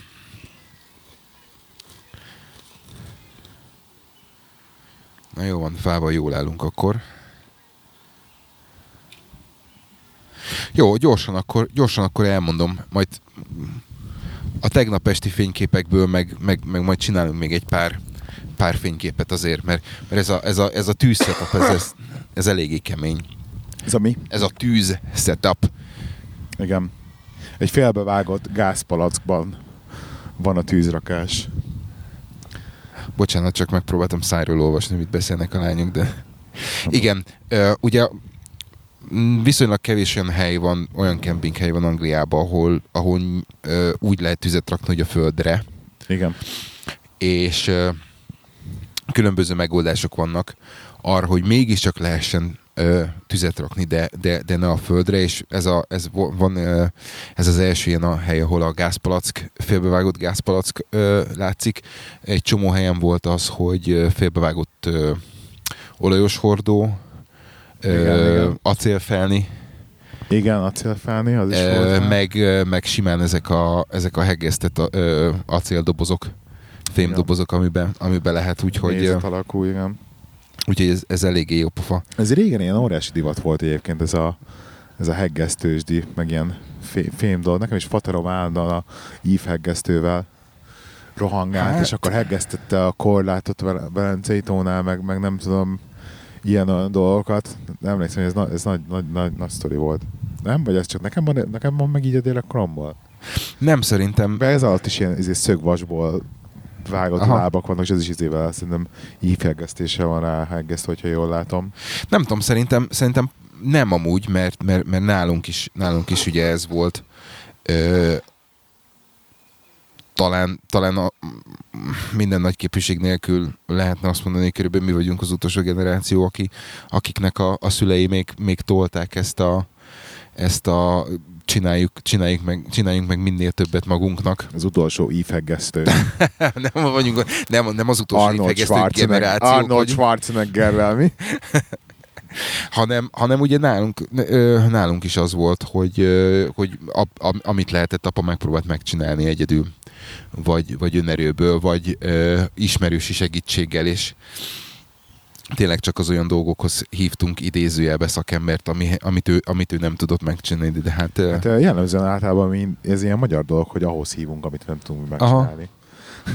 Na jó van, fával jól állunk akkor. Jó, gyorsan akkor, gyorsan akkor elmondom, majd a tegnap esti fényképekből meg, meg, meg majd csinálunk még egy pár, pár fényképet azért, mert, mert ez a, ez a, ez a tűz setup, ez, ez, ez eléggé kemény. Ez a mi? Ez a tűz setup. Igen. Egy félbevágott gázpalackban van a tűzrakás. Bocsánat, csak megpróbáltam szájról olvasni, mit beszélnek a lányok, de... Igen, ugye viszonylag kevés olyan hely van, olyan kempinghely van Angliában, ahol, ahol uh, úgy lehet tüzet rakni, hogy a földre, Igen. és uh, különböző megoldások vannak arra, hogy mégiscsak lehessen ö, tüzet rakni, de, de, de ne a földre, és ez, a, ez, van, ö, ez az első ilyen a hely, ahol a gázpalack, félbevágott gázpalack ö, látszik. Egy csomó helyen volt az, hogy ö, félbevágott ö, olajos hordó, ö, Igen, igen. acélfelni, Igen, acélfelni, az is ö, volt. meg, meg simán ezek a, ezek a hegesztett ö, acéldobozok, fémdobozok, amiben, amiben lehet, úgyhogy, Nézet alakú, igen. úgyhogy ez, ez eléggé jó pofa. Ez régen ilyen óriási divat volt egyébként ez a, ez a heggesztősdi, meg ilyen fé, fém dolog. Nekem is faterom állandóan a ívheggesztővel rohangált, Hát- és akkor heggesztette a korlátot Vel- Velencei tónál, meg, meg nem tudom, ilyen olyan dolgokat. Nem emlékszem, hogy ez, na, ez nagy, nagy, nagy, nagy sztori volt. Nem? Vagy ez csak nekem van, nekem van meg így a gyerekkoromból? Nem szerintem, De ez alatt is ilyen izé, szögvasból vágott Aha. Lábak vannak, és ez is izével szerintem ívheggesztése van rá heggesztve, hogyha jól látom. Nem tudom, szerintem, szerintem nem amúgy, mert, mert, mert nálunk, is, nálunk is ugye ez volt. Ö, talán, talán a, minden nagy képviség nélkül lehetne azt mondani, hogy körülbelül mi vagyunk az utolsó generáció, aki, akiknek a, a szülei még, még tolták ezt a, ezt a csináljuk, csináljuk meg, csináljunk meg minél többet magunknak. Az utolsó ívheggesztő. nem, vagyunk, nem, nem az utolsó Arnold Schwarzenegger, generáció Arnold. Schwarzeneggerrel mi? hanem, hanem ugye nálunk, nálunk is az volt, hogy, hogy a, a, amit lehetett, apa megpróbált megcsinálni egyedül, vagy, vagy önerőből, vagy ö, ismerősi segítséggel, és tényleg csak az olyan dolgokhoz hívtunk idézőjelbe szakembert, ami, amit, ő, amit ő nem tudott megcsinálni, de hát... Hát jellemzően általában mi, ez ilyen magyar dolog, hogy ahhoz hívunk, amit nem tudunk megcsinálni.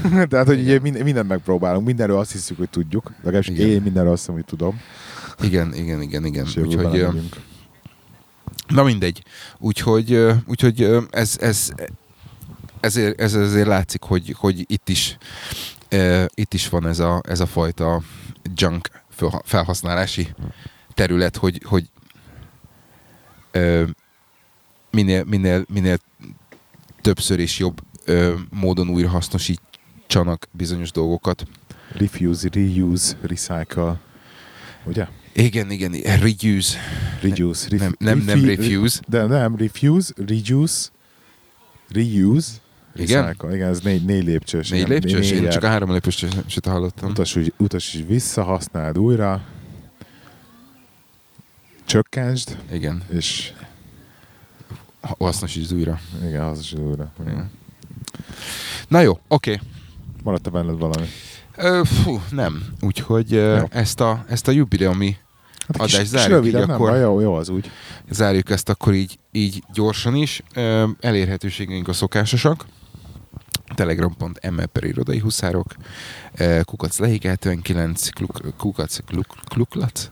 Tehát, hogy ugye minden, mindent megpróbálunk, mindenről azt hiszük, hogy tudjuk. Legalábbis Igen. én mindenről azt hiszem, hogy tudom. igen, igen, igen, igen. Úgyhogy. Na mindegy. Úgyhogy, úgyhogy ez, ez, ezért, ez azért látszik, hogy, hogy itt is ö, itt is van ez a, ez a fajta junk fel- felhasználási terület, hogy, hogy ö, minél, minél, minél többször és jobb ö, módon újra hasznosítsanak bizonyos dolgokat. Refuse, reuse, recycle. Ugye? Igen, igen, reuse. Reduce. Ref, Nem, nem, nem refuse. De nem, refuse, reduce, reuse, Igen? recycle. Igen, ez négy, négy lépcsős. Négy igen, lépcsős? Én négyet. csak a három lépcsőset hallottam. Utasíts, utasíts vissza, használd újra, csökkentsd, Igen. és Hasznosítsd újra. igen, is újra. Igen. Na jó, oké. Maradt-e benned valami? Ö, Fú, nem. Úgyhogy ö, Jó. ezt a, ezt a jubileumi Hát Adás kis, kis zárjuk röviden, így nem akkor. jó, jó az úgy. zárjuk ezt akkor így, így gyorsan is. Ö, Elérhetőségeink a szokásosak. Telegram.me per irodai huszárok, ö, kukac lehik 79, kluk, kukac kluk, kluklac,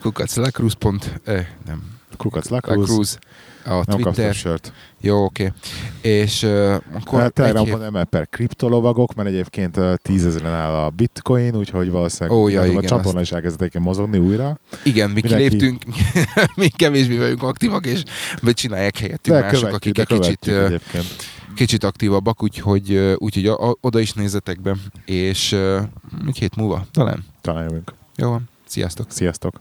kukac pont, ö, nem, Kukac La Lacruz. Cruz, a Twitter. sört. Jó, oké. És uh, akkor egy Telegramon hét... emel per kriptolovagok, mert egyébként uh, tízezeren áll a bitcoin, úgyhogy valószínűleg Ó, ja, igen, a csatorna is elkezdett mozogni újra. Igen, mi Mindenki- kiléptünk, mi kevésbé vagyunk aktívak, és csinálják helyettünk De mások, követjük, akik de egy kicsit, egyébként kicsit aktívabbak, úgyhogy, úgyhogy a, a, oda is nézzetek be, és egy hét múlva talán. Talán jövünk. Jó van. Sziasztok! Sziasztok!